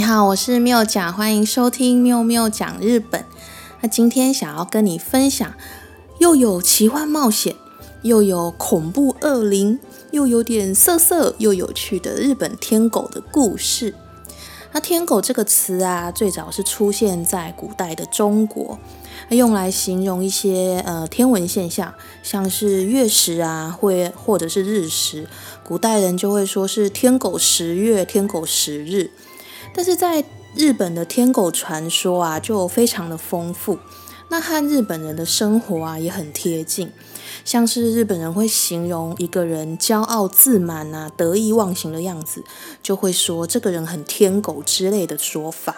你好，我是缪讲，欢迎收听缪缪讲日本。那今天想要跟你分享，又有奇幻冒险，又有恐怖恶灵，又有点色色又有趣的日本天狗的故事。那天狗这个词啊，最早是出现在古代的中国，用来形容一些呃天文现象，像是月食啊，会或者是日食，古代人就会说是天狗食月，天狗食日。但是在日本的天狗传说啊，就非常的丰富，那和日本人的生活啊也很贴近。像是日本人会形容一个人骄傲自满啊、得意忘形的样子，就会说这个人很天狗之类的说法。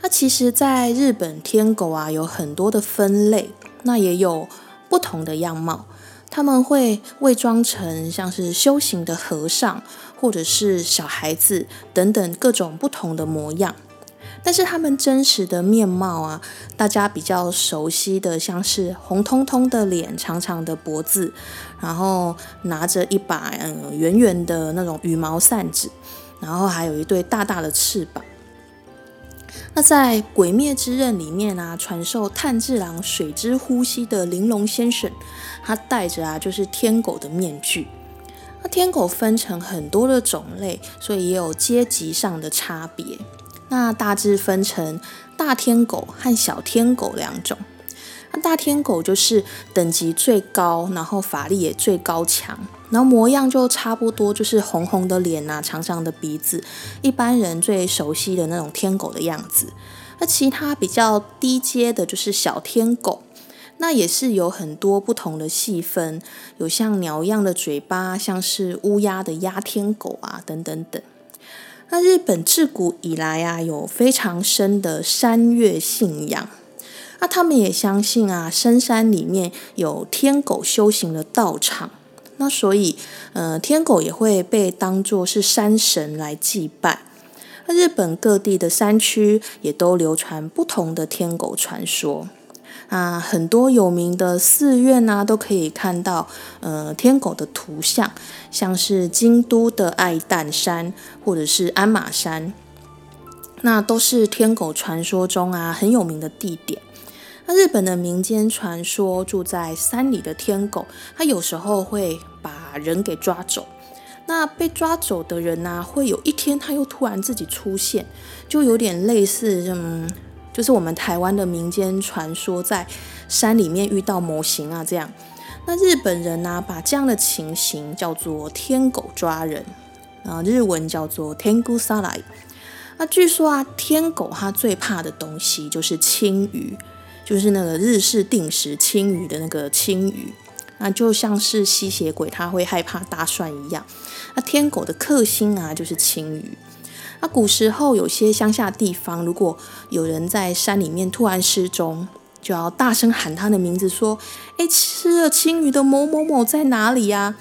那其实，在日本天狗啊有很多的分类，那也有不同的样貌。他们会伪装成像是修行的和尚，或者是小孩子等等各种不同的模样。但是他们真实的面貌啊，大家比较熟悉的，像是红彤彤的脸、长长的脖子，然后拿着一把嗯圆圆的那种羽毛扇子，然后还有一对大大的翅膀。那在《鬼灭之刃》里面啊，传授炭治郎水之呼吸的玲珑先生，他戴着啊就是天狗的面具。那天狗分成很多的种类，所以也有阶级上的差别。那大致分成大天狗和小天狗两种。那大天狗就是等级最高，然后法力也最高强，然后模样就差不多就是红红的脸啊，长长的鼻子，一般人最熟悉的那种天狗的样子。那其他比较低阶的就是小天狗，那也是有很多不同的细分，有像鸟一样的嘴巴，像是乌鸦的鸦天狗啊，等等等。那日本自古以来啊，有非常深的山岳信仰。那他们也相信啊，深山里面有天狗修行的道场。那所以，呃，天狗也会被当作是山神来祭拜。那日本各地的山区也都流传不同的天狗传说。啊，很多有名的寺院啊，都可以看到呃天狗的图像，像是京都的爱宕山或者是鞍马山，那都是天狗传说中啊很有名的地点。那日本的民间传说，住在山里的天狗，它有时候会把人给抓走。那被抓走的人呢，会有一天他又突然自己出现，就有点类似嗯。就是我们台湾的民间传说，在山里面遇到模型啊，这样。那日本人呢，把这样的情形叫做“天狗抓人”，啊，日文叫做 “tengu sarai”。那据说啊，天狗它最怕的东西就是青鱼，就是那个日式定时青鱼的那个青鱼。那就像是吸血鬼，它会害怕大蒜一样。那天狗的克星啊，就是青鱼。那古时候有些乡下地方，如果有人在山里面突然失踪，就要大声喊他的名字，说：“哎，吃了青鱼的某某某在哪里呀？”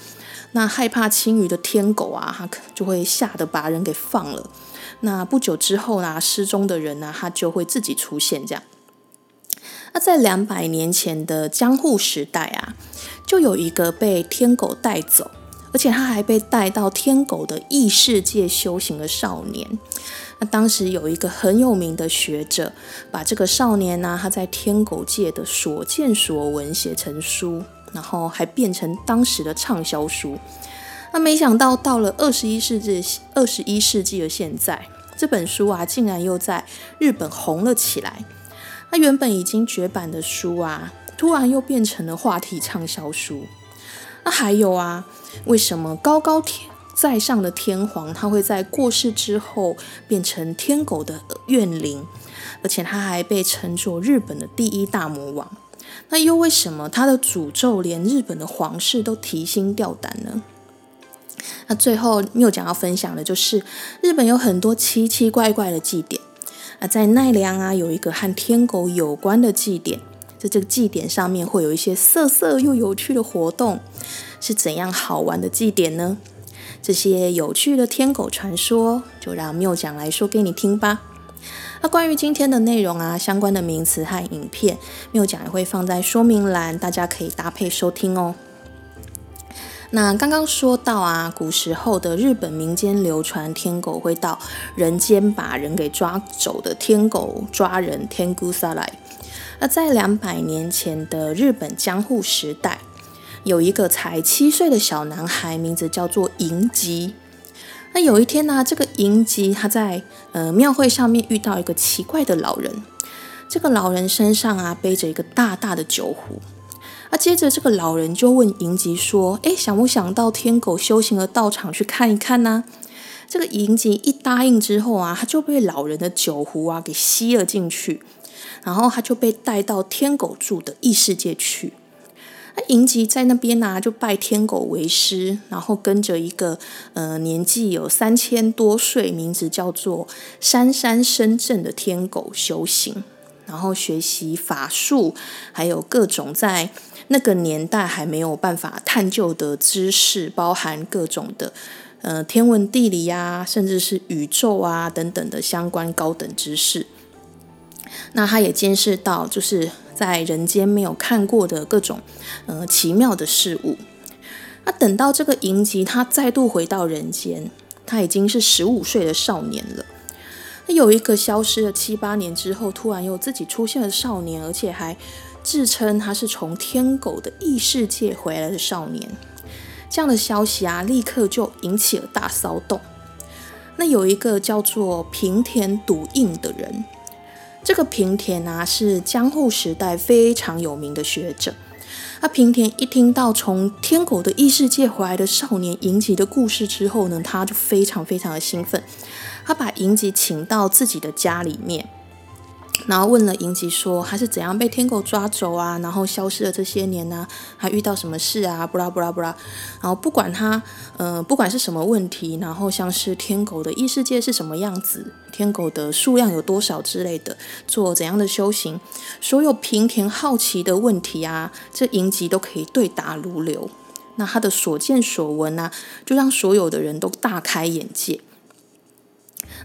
那害怕青鱼的天狗啊，他就会吓得把人给放了。那不久之后呢，失踪的人呢，他就会自己出现。这样，那在两百年前的江户时代啊，就有一个被天狗带走。而且他还被带到天狗的异世界修行的少年。那当时有一个很有名的学者，把这个少年呢，他在天狗界的所见所闻写成书，然后还变成当时的畅销书。那没想到到了二十一世纪，二十一世纪的现在，这本书啊，竟然又在日本红了起来。那原本已经绝版的书啊，突然又变成了话题畅销书。那还有啊，为什么高高天在上的天皇他会在过世之后变成天狗的怨灵，而且他还被称作日本的第一大魔王？那又为什么他的诅咒连日本的皇室都提心吊胆呢？那最后又讲要分享的就是日本有很多奇奇怪怪的祭典啊，在奈良啊有一个和天狗有关的祭典。在这个祭典上面会有一些色色又有趣的活动，是怎样好玩的祭典呢？这些有趣的天狗传说，就让缪讲来说给你听吧。那关于今天的内容啊，相关的名词和影片，缪讲也会放在说明栏，大家可以搭配收听哦。那刚刚说到啊，古时候的日本民间流传天狗会到人间把人给抓走的天狗抓人天狗萨来。那在两百年前的日本江户时代，有一个才七岁的小男孩，名字叫做银吉。那有一天呢，这个银吉他在呃庙会上面遇到一个奇怪的老人，这个老人身上啊背着一个大大的酒壶。啊接着，这个老人就问银吉说：“哎，想不想到天狗修行的道场去看一看呢？”这个银吉一答应之后啊，他就被老人的酒壶啊给吸了进去，然后他就被带到天狗住的异世界去。那银吉在那边呢，就拜天狗为师，然后跟着一个呃年纪有三千多岁，名字叫做山山深正的天狗修行，然后学习法术，还有各种在。那个年代还没有办法探究的知识，包含各种的呃天文地理啊，甚至是宇宙啊等等的相关高等知识。那他也见识到，就是在人间没有看过的各种呃奇妙的事物。那等到这个银吉他再度回到人间，他已经是十五岁的少年了。那有一个消失了七八年之后，突然又自己出现了少年，而且还。自称他是从天狗的异世界回来的少年，这样的消息啊，立刻就引起了大骚动。那有一个叫做平田笃印的人，这个平田啊是江户时代非常有名的学者。那平田一听到从天狗的异世界回来的少年银吉的故事之后呢，他就非常非常的兴奋，他把银吉请到自己的家里面。然后问了银吉说他是怎样被天狗抓走啊？然后消失了这些年呢？还遇到什么事啊？布拉布拉布拉。然后不管他，呃，不管是什么问题，然后像是天狗的异世界是什么样子，天狗的数量有多少之类的，做怎样的修行，所有平田好奇的问题啊，这银吉都可以对答如流。那他的所见所闻啊，就让所有的人都大开眼界。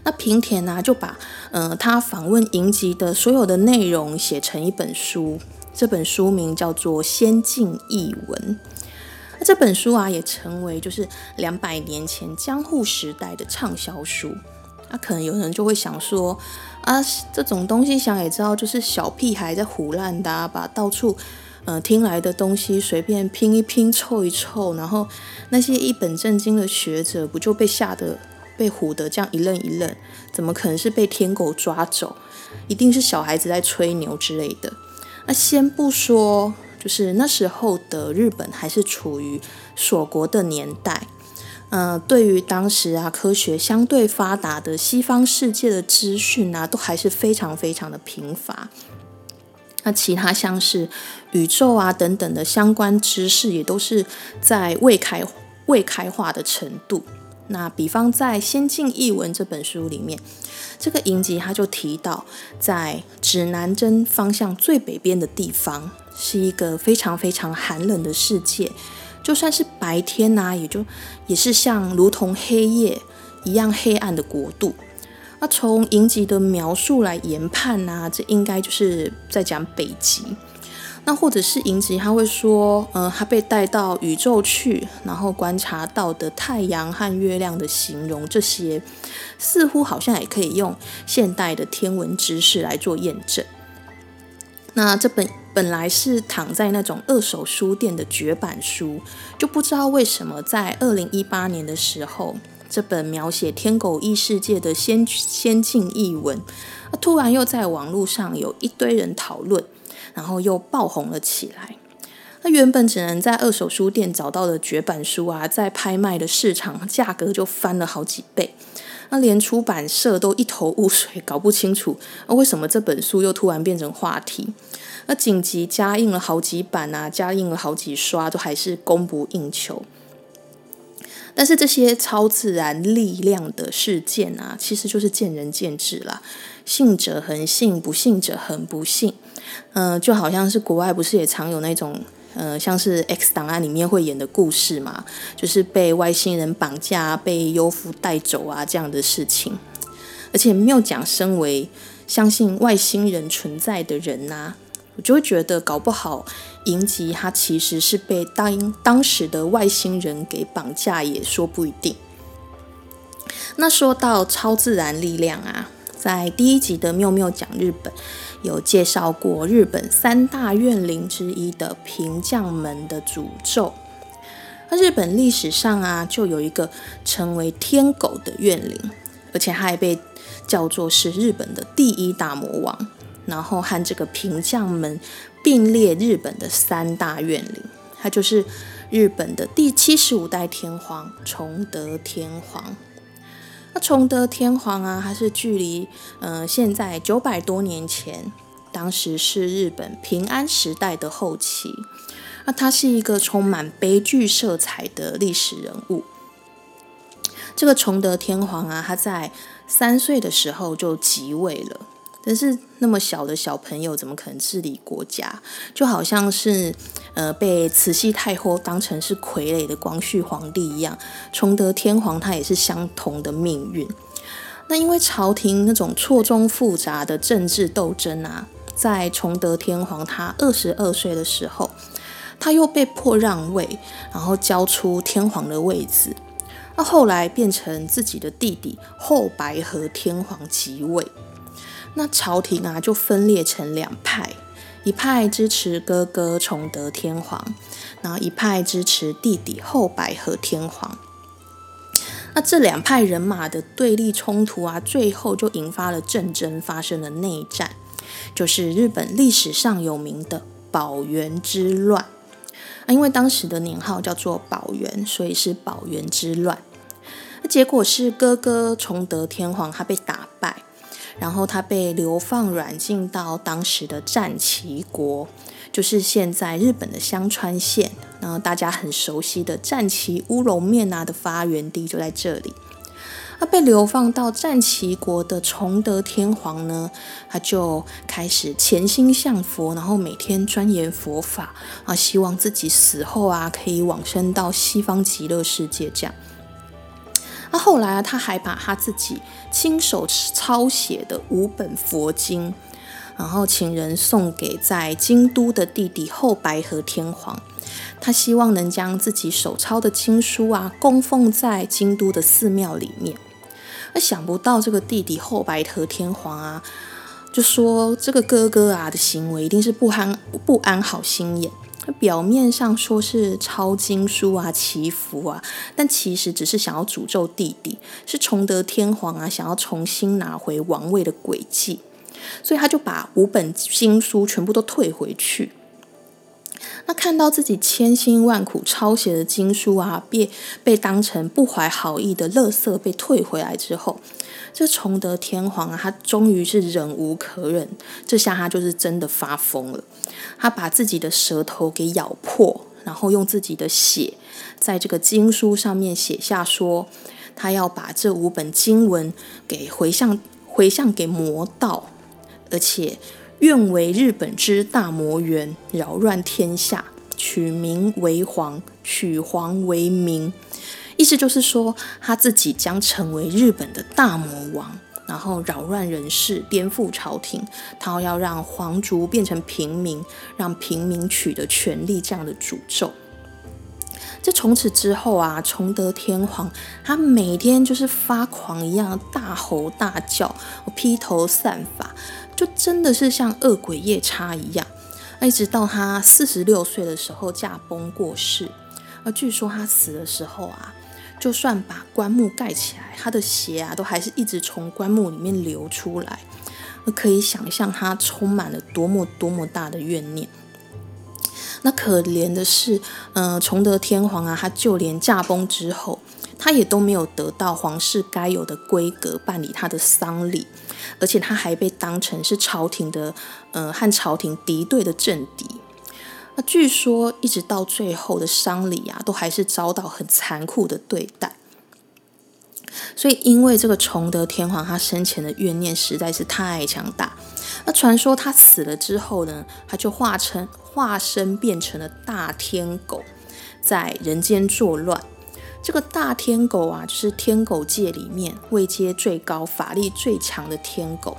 那平田呢，就把呃他访问银吉的所有的内容写成一本书，这本书名叫做《仙境译文》。那这本书啊，也成为就是两百年前江户时代的畅销书。那可能有人就会想说啊，这种东西想也知道，就是小屁孩在胡乱的，把到处呃听来的东西随便拼一拼、凑一凑，然后那些一本正经的学者不就被吓得？被唬得这样一愣一愣，怎么可能是被天狗抓走？一定是小孩子在吹牛之类的。那先不说，就是那时候的日本还是处于锁国的年代，嗯，对于当时啊科学相对发达的西方世界的资讯啊，都还是非常非常的贫乏。那其他像是宇宙啊等等的相关知识，也都是在未开未开化的程度。那比方在《仙境异闻》这本书里面，这个影集他就提到，在指南针方向最北边的地方，是一个非常非常寒冷的世界。就算是白天呐，也就也是像如同黑夜一样黑暗的国度。那从影集的描述来研判呐，这应该就是在讲北极。那或者是银吉，他会说，呃，他被带到宇宙去，然后观察到的太阳和月亮的形容，这些似乎好像也可以用现代的天文知识来做验证。那这本本来是躺在那种二手书店的绝版书，就不知道为什么在二零一八年的时候，这本描写天狗异世界的先先进译文，突然又在网络上有一堆人讨论。然后又爆红了起来。那原本只能在二手书店找到的绝版书啊，在拍卖的市场价格就翻了好几倍。那连出版社都一头雾水，搞不清楚啊为什么这本书又突然变成话题。那紧急加印了好几版啊，加印了好几刷，都还是供不应求。但是这些超自然力量的事件啊，其实就是见仁见智啦。信者恒信，不信者恒不信。嗯，就好像是国外不是也常有那种，呃，像是《X 档案》里面会演的故事嘛，就是被外星人绑架、被幽浮带走啊这样的事情。而且妙讲，身为相信外星人存在的人呐，我就会觉得搞不好银吉他其实是被当当时的外星人给绑架，也说不一定。那说到超自然力量啊，在第一集的妙妙讲日本有介绍过日本三大怨灵之一的平将门的诅咒。那日本历史上啊，就有一个称为天狗的怨灵，而且还被叫做是日本的第一大魔王，然后和这个平将门并列日本的三大怨灵，他就是日本的第七十五代天皇崇德天皇。那崇德天皇啊，他是距离呃现在九百多年前，当时是日本平安时代的后期。那他是一个充满悲剧色彩的历史人物。这个崇德天皇啊，他在三岁的时候就即位了。但是那么小的小朋友怎么可能治理国家？就好像是呃被慈禧太后当成是傀儡的光绪皇帝一样，崇德天皇他也是相同的命运。那因为朝廷那种错综复杂的政治斗争啊，在崇德天皇他二十二岁的时候，他又被迫让位，然后交出天皇的位置。那后来变成自己的弟弟后白河天皇即位。那朝廷啊，就分裂成两派，一派支持哥哥崇德天皇，然后一派支持弟弟后白河天皇。那这两派人马的对立冲突啊，最后就引发了战争，发生了内战，就是日本历史上有名的保元之乱。啊，因为当时的年号叫做保元，所以是保元之乱。那结果是哥哥崇德天皇他被打败。然后他被流放软禁到当时的战旗国，就是现在日本的香川县，然后大家很熟悉的战旗乌龙面啊的发源地就在这里。那被流放到战旗国的崇德天皇呢，他就开始潜心向佛，然后每天钻研佛法啊，希望自己死后啊可以往生到西方极乐世界这样。那后来啊，他还把他自己亲手抄写的五本佛经，然后请人送给在京都的弟弟后白河天皇。他希望能将自己手抄的经书啊，供奉在京都的寺庙里面。那想不到这个弟弟后白河天皇啊，就说这个哥哥啊的行为一定是不安不安好心眼。表面上说是抄经书啊、祈福啊，但其实只是想要诅咒弟弟，是崇德天皇啊想要重新拿回王位的诡计，所以他就把五本经书全部都退回去。那看到自己千辛万苦抄写的经书啊，被被当成不怀好意的垃圾被退回来之后，这崇德天皇啊，他终于是忍无可忍，这下他就是真的发疯了。他把自己的舌头给咬破，然后用自己的血在这个经书上面写下说，他要把这五本经文给回向回向给魔道，而且。愿为日本之大魔元，扰乱天下，取名为皇，取皇为名。意思就是说，他自己将成为日本的大魔王，然后扰乱人世，颠覆朝廷，他要让皇族变成平民，让平民取得权力，这样的诅咒。这从此之后啊，崇德天皇他每天就是发狂一样，大吼大叫，披头散发。就真的是像恶鬼夜叉一样，一直到他四十六岁的时候驾崩过世。而据说他死的时候啊，就算把棺木盖起来，他的血啊都还是一直从棺木里面流出来。可以想象他充满了多么多么大的怨念。那可怜的是，嗯，崇德天皇啊，他就连驾崩之后。他也都没有得到皇室该有的规格办理他的丧礼，而且他还被当成是朝廷的，呃，和朝廷敌对的政敌。那据说一直到最后的丧礼啊，都还是遭到很残酷的对待。所以，因为这个崇德天皇他生前的怨念实在是太强大，那传说他死了之后呢，他就化成化身变成了大天狗，在人间作乱。这个大天狗啊，就是天狗界里面位阶最高、法力最强的天狗，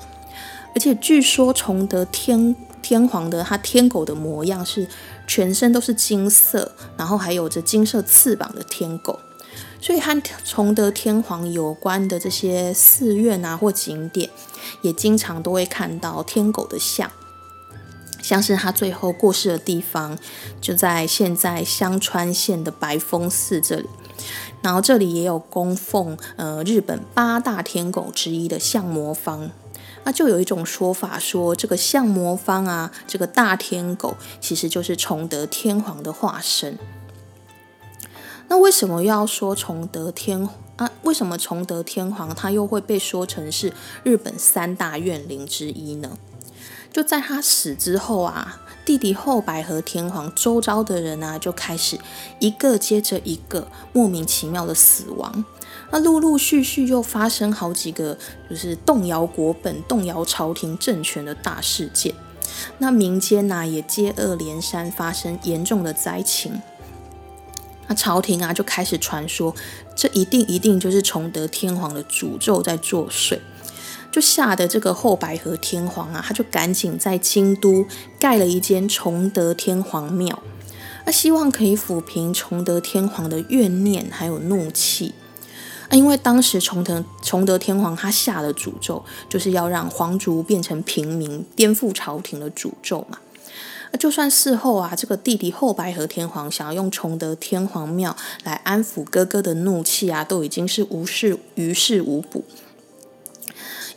而且据说崇德天天皇的他天狗的模样是全身都是金色，然后还有着金色翅膀的天狗。所以和崇德天皇有关的这些寺院啊或景点，也经常都会看到天狗的像。像是他最后过世的地方，就在现在香川县的白峰寺这里。然后这里也有供奉呃日本八大天狗之一的相魔方。那就有一种说法说，这个像魔方啊，这个大天狗其实就是崇德天皇的化身。那为什么要说崇德天啊？为什么崇德天皇他又会被说成是日本三大怨灵之一呢？就在他死之后啊，弟弟后白河天皇周遭的人啊，就开始一个接着一个莫名其妙的死亡。那陆陆续续又发生好几个，就是动摇国本、动摇朝廷政权的大事件。那民间呐也接二连三发生严重的灾情。那朝廷啊就开始传说，这一定一定就是崇德天皇的诅咒在作祟。就吓得这个后白河天皇啊，他就赶紧在京都盖了一间崇德天皇庙，那希望可以抚平崇德天皇的怨念还有怒气啊。因为当时崇德崇德天皇他下的诅咒，就是要让皇族变成平民，颠覆朝廷的诅咒嘛。就算事后啊，这个弟弟后白河天皇想要用崇德天皇庙来安抚哥哥的怒气啊，都已经是无事于事无补。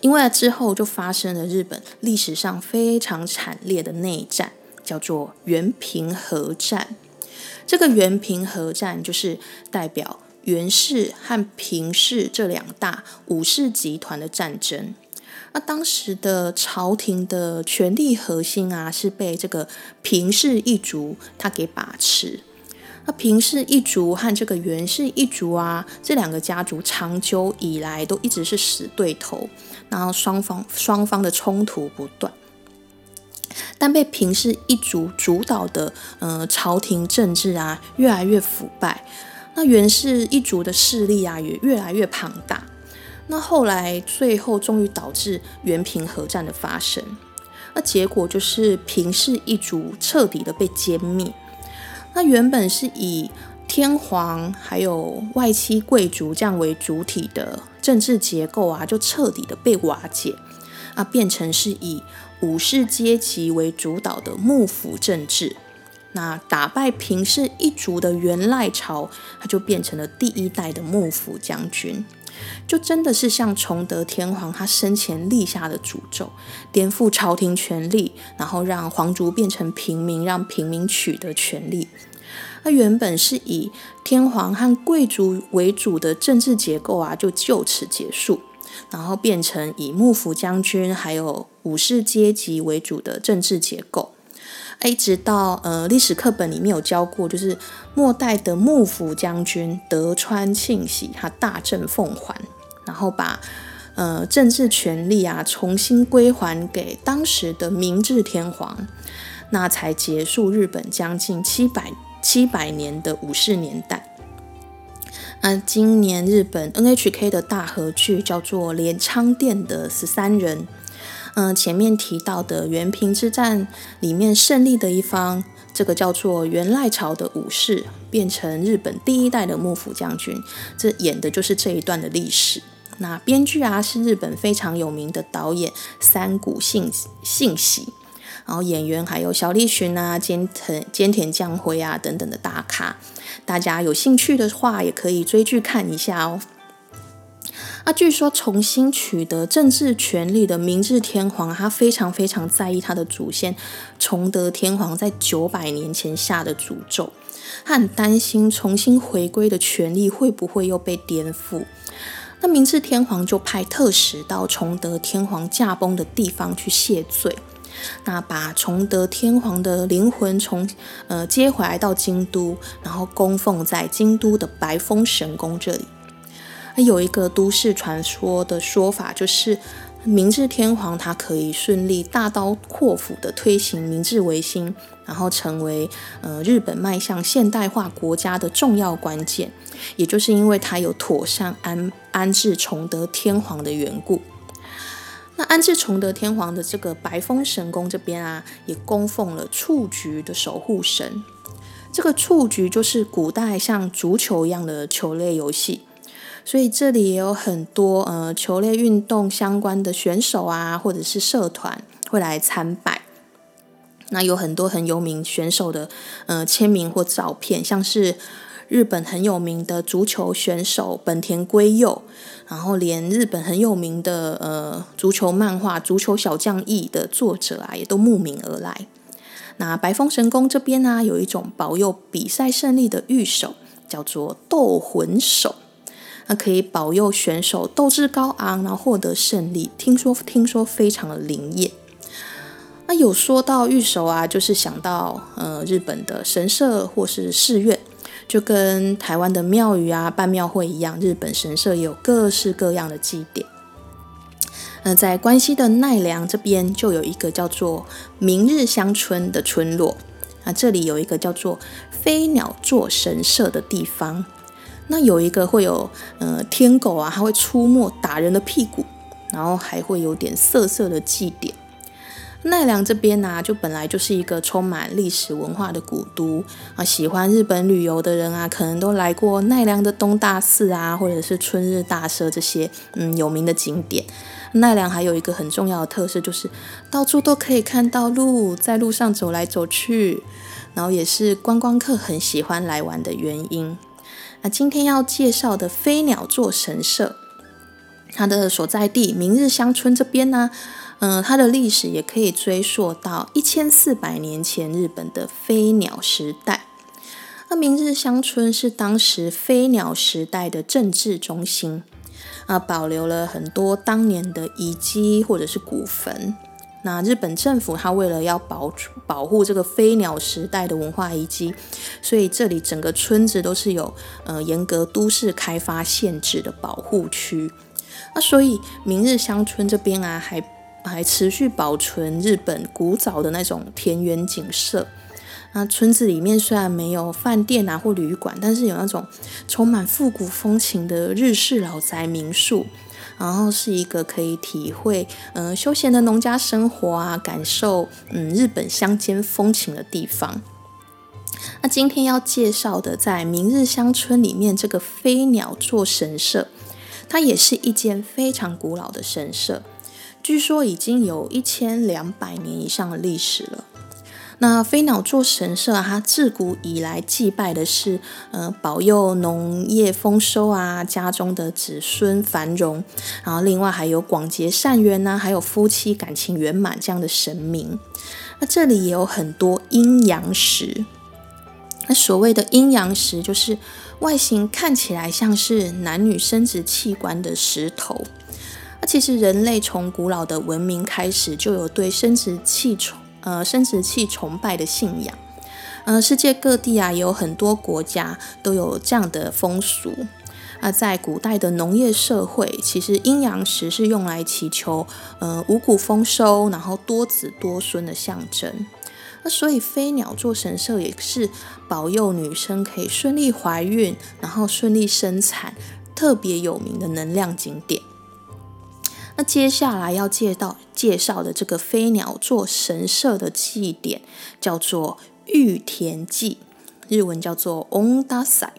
因为之后就发生了日本历史上非常惨烈的内战，叫做元平和战。这个元平和战就是代表源氏和平氏这两大武士集团的战争。那当时的朝廷的权力核心啊，是被这个平氏一族他给把持。那平氏一族和这个源氏一族啊，这两个家族长久以来都一直是死对头，然后双方双方的冲突不断。但被平氏一族主导的呃朝廷政治啊，越来越腐败，那源氏一族的势力啊也越来越庞大。那后来最后终于导致元平合战的发生，那结果就是平氏一族彻底的被歼灭。那原本是以天皇还有外戚贵族这样为主体的政治结构啊，就彻底的被瓦解啊，变成是以武士阶级为主导的幕府政治。那打败平氏一族的元赖朝，他就变成了第一代的幕府将军，就真的是像崇德天皇他生前立下的诅咒，颠覆朝廷权力，然后让皇族变成平民，让平民取得权力。它原本是以天皇和贵族为主的政治结构啊，就就此结束，然后变成以幕府将军还有武士阶级为主的政治结构。一直到呃历史课本里面有教过，就是末代的幕府将军德川庆喜，他大政奉还，然后把呃政治权力啊重新归还给当时的明治天皇，那才结束日本将近七百。七百年的武士年代，那今年日本 NHK 的大合剧叫做《镰仓殿的十三人》。嗯，前面提到的元平之战里面胜利的一方，这个叫做元赖朝的武士，变成日本第一代的幕府将军。这演的就是这一段的历史。那编剧啊是日本非常有名的导演三谷幸幸喜。然后演员还有小栗旬啊、兼田兼田将晖啊等等的大咖，大家有兴趣的话也可以追剧看一下哦。啊，据说重新取得政治权力的明治天皇，他非常非常在意他的祖先崇德天皇在九百年前下的诅咒，他很担心重新回归的权力会不会又被颠覆。那明治天皇就派特使到崇德天皇驾崩的地方去谢罪。那把崇德天皇的灵魂从呃接回来到京都，然后供奉在京都的白峰神宫这里。有一个都市传说的说法，就是明治天皇他可以顺利大刀阔斧的推行明治维新，然后成为呃日本迈向现代化国家的重要关键，也就是因为他有妥善安安置崇德天皇的缘故。那安置崇德天皇的这个白风神宫这边啊，也供奉了蹴鞠的守护神。这个蹴鞠就是古代像足球一样的球类游戏，所以这里也有很多呃球类运动相关的选手啊，或者是社团会来参拜。那有很多很有名选手的呃签名或照片，像是日本很有名的足球选手本田圭佑，然后连日本很有名的呃足球漫画《足球小将义》的作者啊，也都慕名而来。那白风神宫这边呢，有一种保佑比赛胜利的玉手，叫做斗魂手，那可以保佑选手斗志高昂，然后获得胜利。听说听说非常的灵验。那有说到玉手啊，就是想到呃日本的神社或是寺院，就跟台湾的庙宇啊办庙会一样，日本神社有各式各样的祭典。那在关西的奈良这边就有一个叫做明日香村的村落，那这里有一个叫做飞鸟座神社的地方，那有一个会有呃天狗啊，它会出没打人的屁股，然后还会有点涩涩的祭典。奈良这边呢，就本来就是一个充满历史文化的古都啊。喜欢日本旅游的人啊，可能都来过奈良的东大寺啊，或者是春日大社这些嗯有名的景点。奈良还有一个很重要的特色，就是到处都可以看到鹿，在路上走来走去，然后也是观光客很喜欢来玩的原因。那今天要介绍的飞鸟座神社，它的所在地明日乡村这边呢。嗯，它的历史也可以追溯到一千四百年前日本的飞鸟时代。那明日乡村是当时飞鸟时代的政治中心啊，保留了很多当年的遗迹或者是古坟。那日本政府它为了要保保护这个飞鸟时代的文化遗迹，所以这里整个村子都是有呃严格都市开发限制的保护区。那所以明日乡村这边啊还。还持续保存日本古早的那种田园景色。那村子里面虽然没有饭店啊或旅馆，但是有那种充满复古风情的日式老宅民宿，然后是一个可以体会嗯休闲的农家生活啊，感受嗯日本乡间风情的地方。那今天要介绍的，在明日乡村里面这个飞鸟座神社，它也是一间非常古老的神社。据说已经有一千两百年以上的历史了。那飞鸟座神社啊，它自古以来祭拜的是，呃，保佑农业丰收啊，家中的子孙繁荣，然后另外还有广结善缘呐，还有夫妻感情圆满这样的神明。那这里也有很多阴阳石。那所谓的阴阳石，就是外形看起来像是男女生殖器官的石头。那其实人类从古老的文明开始就有对生殖器崇呃生殖器崇拜的信仰，呃世界各地啊有很多国家都有这样的风俗。那在古代的农业社会，其实阴阳石是用来祈求呃五谷丰收，然后多子多孙的象征。那所以飞鸟座神社也是保佑女生可以顺利怀孕，然后顺利生产，特别有名的能量景点。那接下来要介到介绍的这个飞鸟座神社的祭典叫做玉田祭，日文叫做 Ondasai。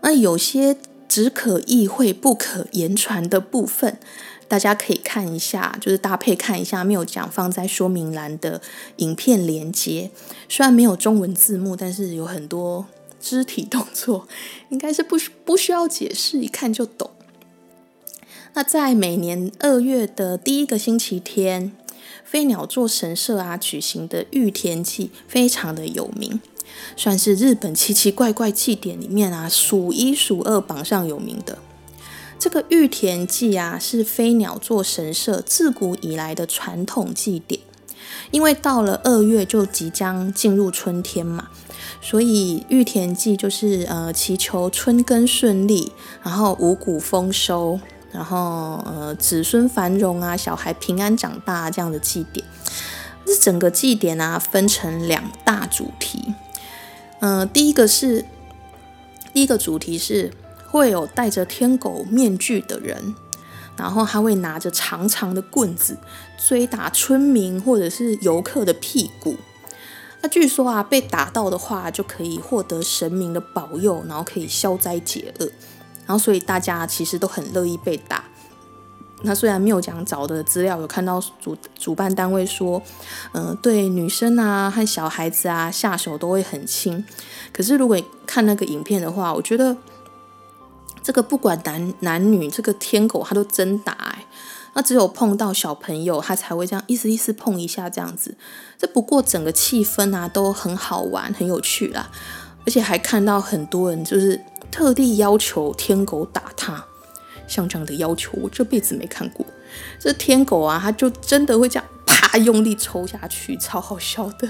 那有些只可意会不可言传的部分，大家可以看一下，就是搭配看一下没有讲放在说明栏的影片连接。虽然没有中文字幕，但是有很多肢体动作，应该是不不需要解释，一看就懂。那在每年二月的第一个星期天，飞鸟座神社啊举行的玉田祭非常的有名，算是日本奇奇怪怪祭典里面啊数一数二榜上有名的。这个玉田祭啊是飞鸟座神社自古以来的传统祭典，因为到了二月就即将进入春天嘛，所以玉田祭就是呃祈求春耕顺利，然后五谷丰收。然后，呃，子孙繁荣啊，小孩平安长大这样的祭典，这整个祭典啊，分成两大主题。嗯，第一个是第一个主题是会有戴着天狗面具的人，然后他会拿着长长的棍子追打村民或者是游客的屁股。那据说啊，被打到的话就可以获得神明的保佑，然后可以消灾解厄。然后所以大家其实都很乐意被打。那虽然没有讲找的资料，有看到主主办单位说，嗯，对女生啊和小孩子啊下手都会很轻。可是如果看那个影片的话，我觉得这个不管男男女，这个天狗他都真打哎。那只有碰到小朋友，他才会这样意思意思碰一下这样子。这不过整个气氛啊都很好玩，很有趣啦。而且还看到很多人就是特地要求天狗打他。像这样的要求，我这辈子没看过。这天狗啊，它就真的会这样啪用力抽下去，超好笑的。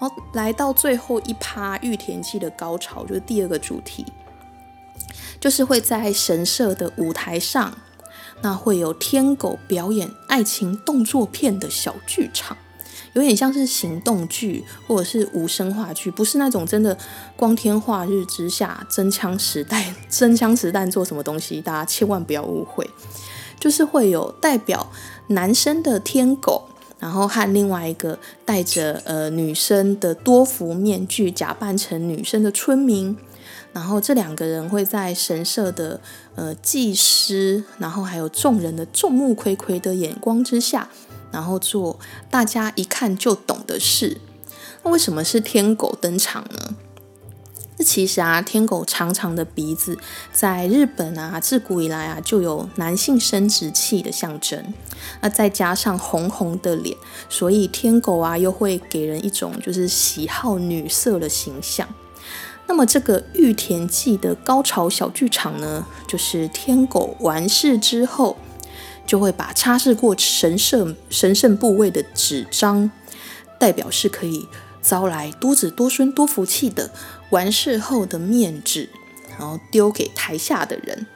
然后来到最后一趴玉田记的高潮，就是第二个主题，就是会在神社的舞台上，那会有天狗表演爱情动作片的小剧场。有点像是行动剧或者是无声话剧，不是那种真的光天化日之下真枪实弹、真枪实弹做什么东西，大家千万不要误会。就是会有代表男生的天狗，然后和另外一个戴着呃女生的多福面具、假扮成女生的村民，然后这两个人会在神社的呃祭师，然后还有众人的众目睽睽的眼光之下。然后做大家一看就懂的事。那为什么是天狗登场呢？那其实啊，天狗长长的鼻子在日本啊，自古以来啊就有男性生殖器的象征。那再加上红红的脸，所以天狗啊又会给人一种就是喜好女色的形象。那么这个玉田记的高潮小剧场呢，就是天狗完事之后。就会把擦拭过神圣神圣部位的纸张，代表是可以招来多子多孙多福气的完事后的面纸，然后丢给台下的人。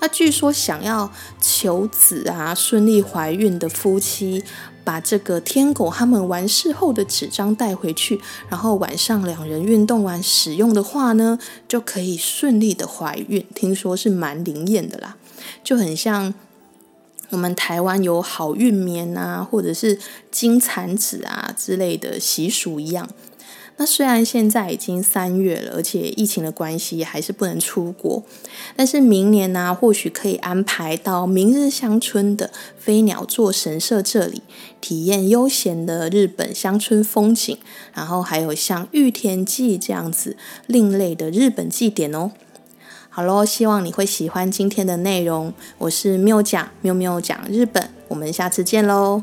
那据说想要求子啊、顺利怀孕的夫妻，把这个天狗他们完事后的纸张带回去，然后晚上两人运动完使用的话呢，就可以顺利的怀孕。听说是蛮灵验的啦，就很像。我们台湾有好运棉啊，或者是金蚕纸啊之类的习俗一样。那虽然现在已经三月了，而且疫情的关系还是不能出国，但是明年呢，或许可以安排到明日乡村的飞鸟座神社这里，体验悠闲的日本乡村风景，然后还有像玉田祭这样子另类的日本祭典哦。好喽，希望你会喜欢今天的内容。我是缪讲缪缪讲日本，我们下次见喽。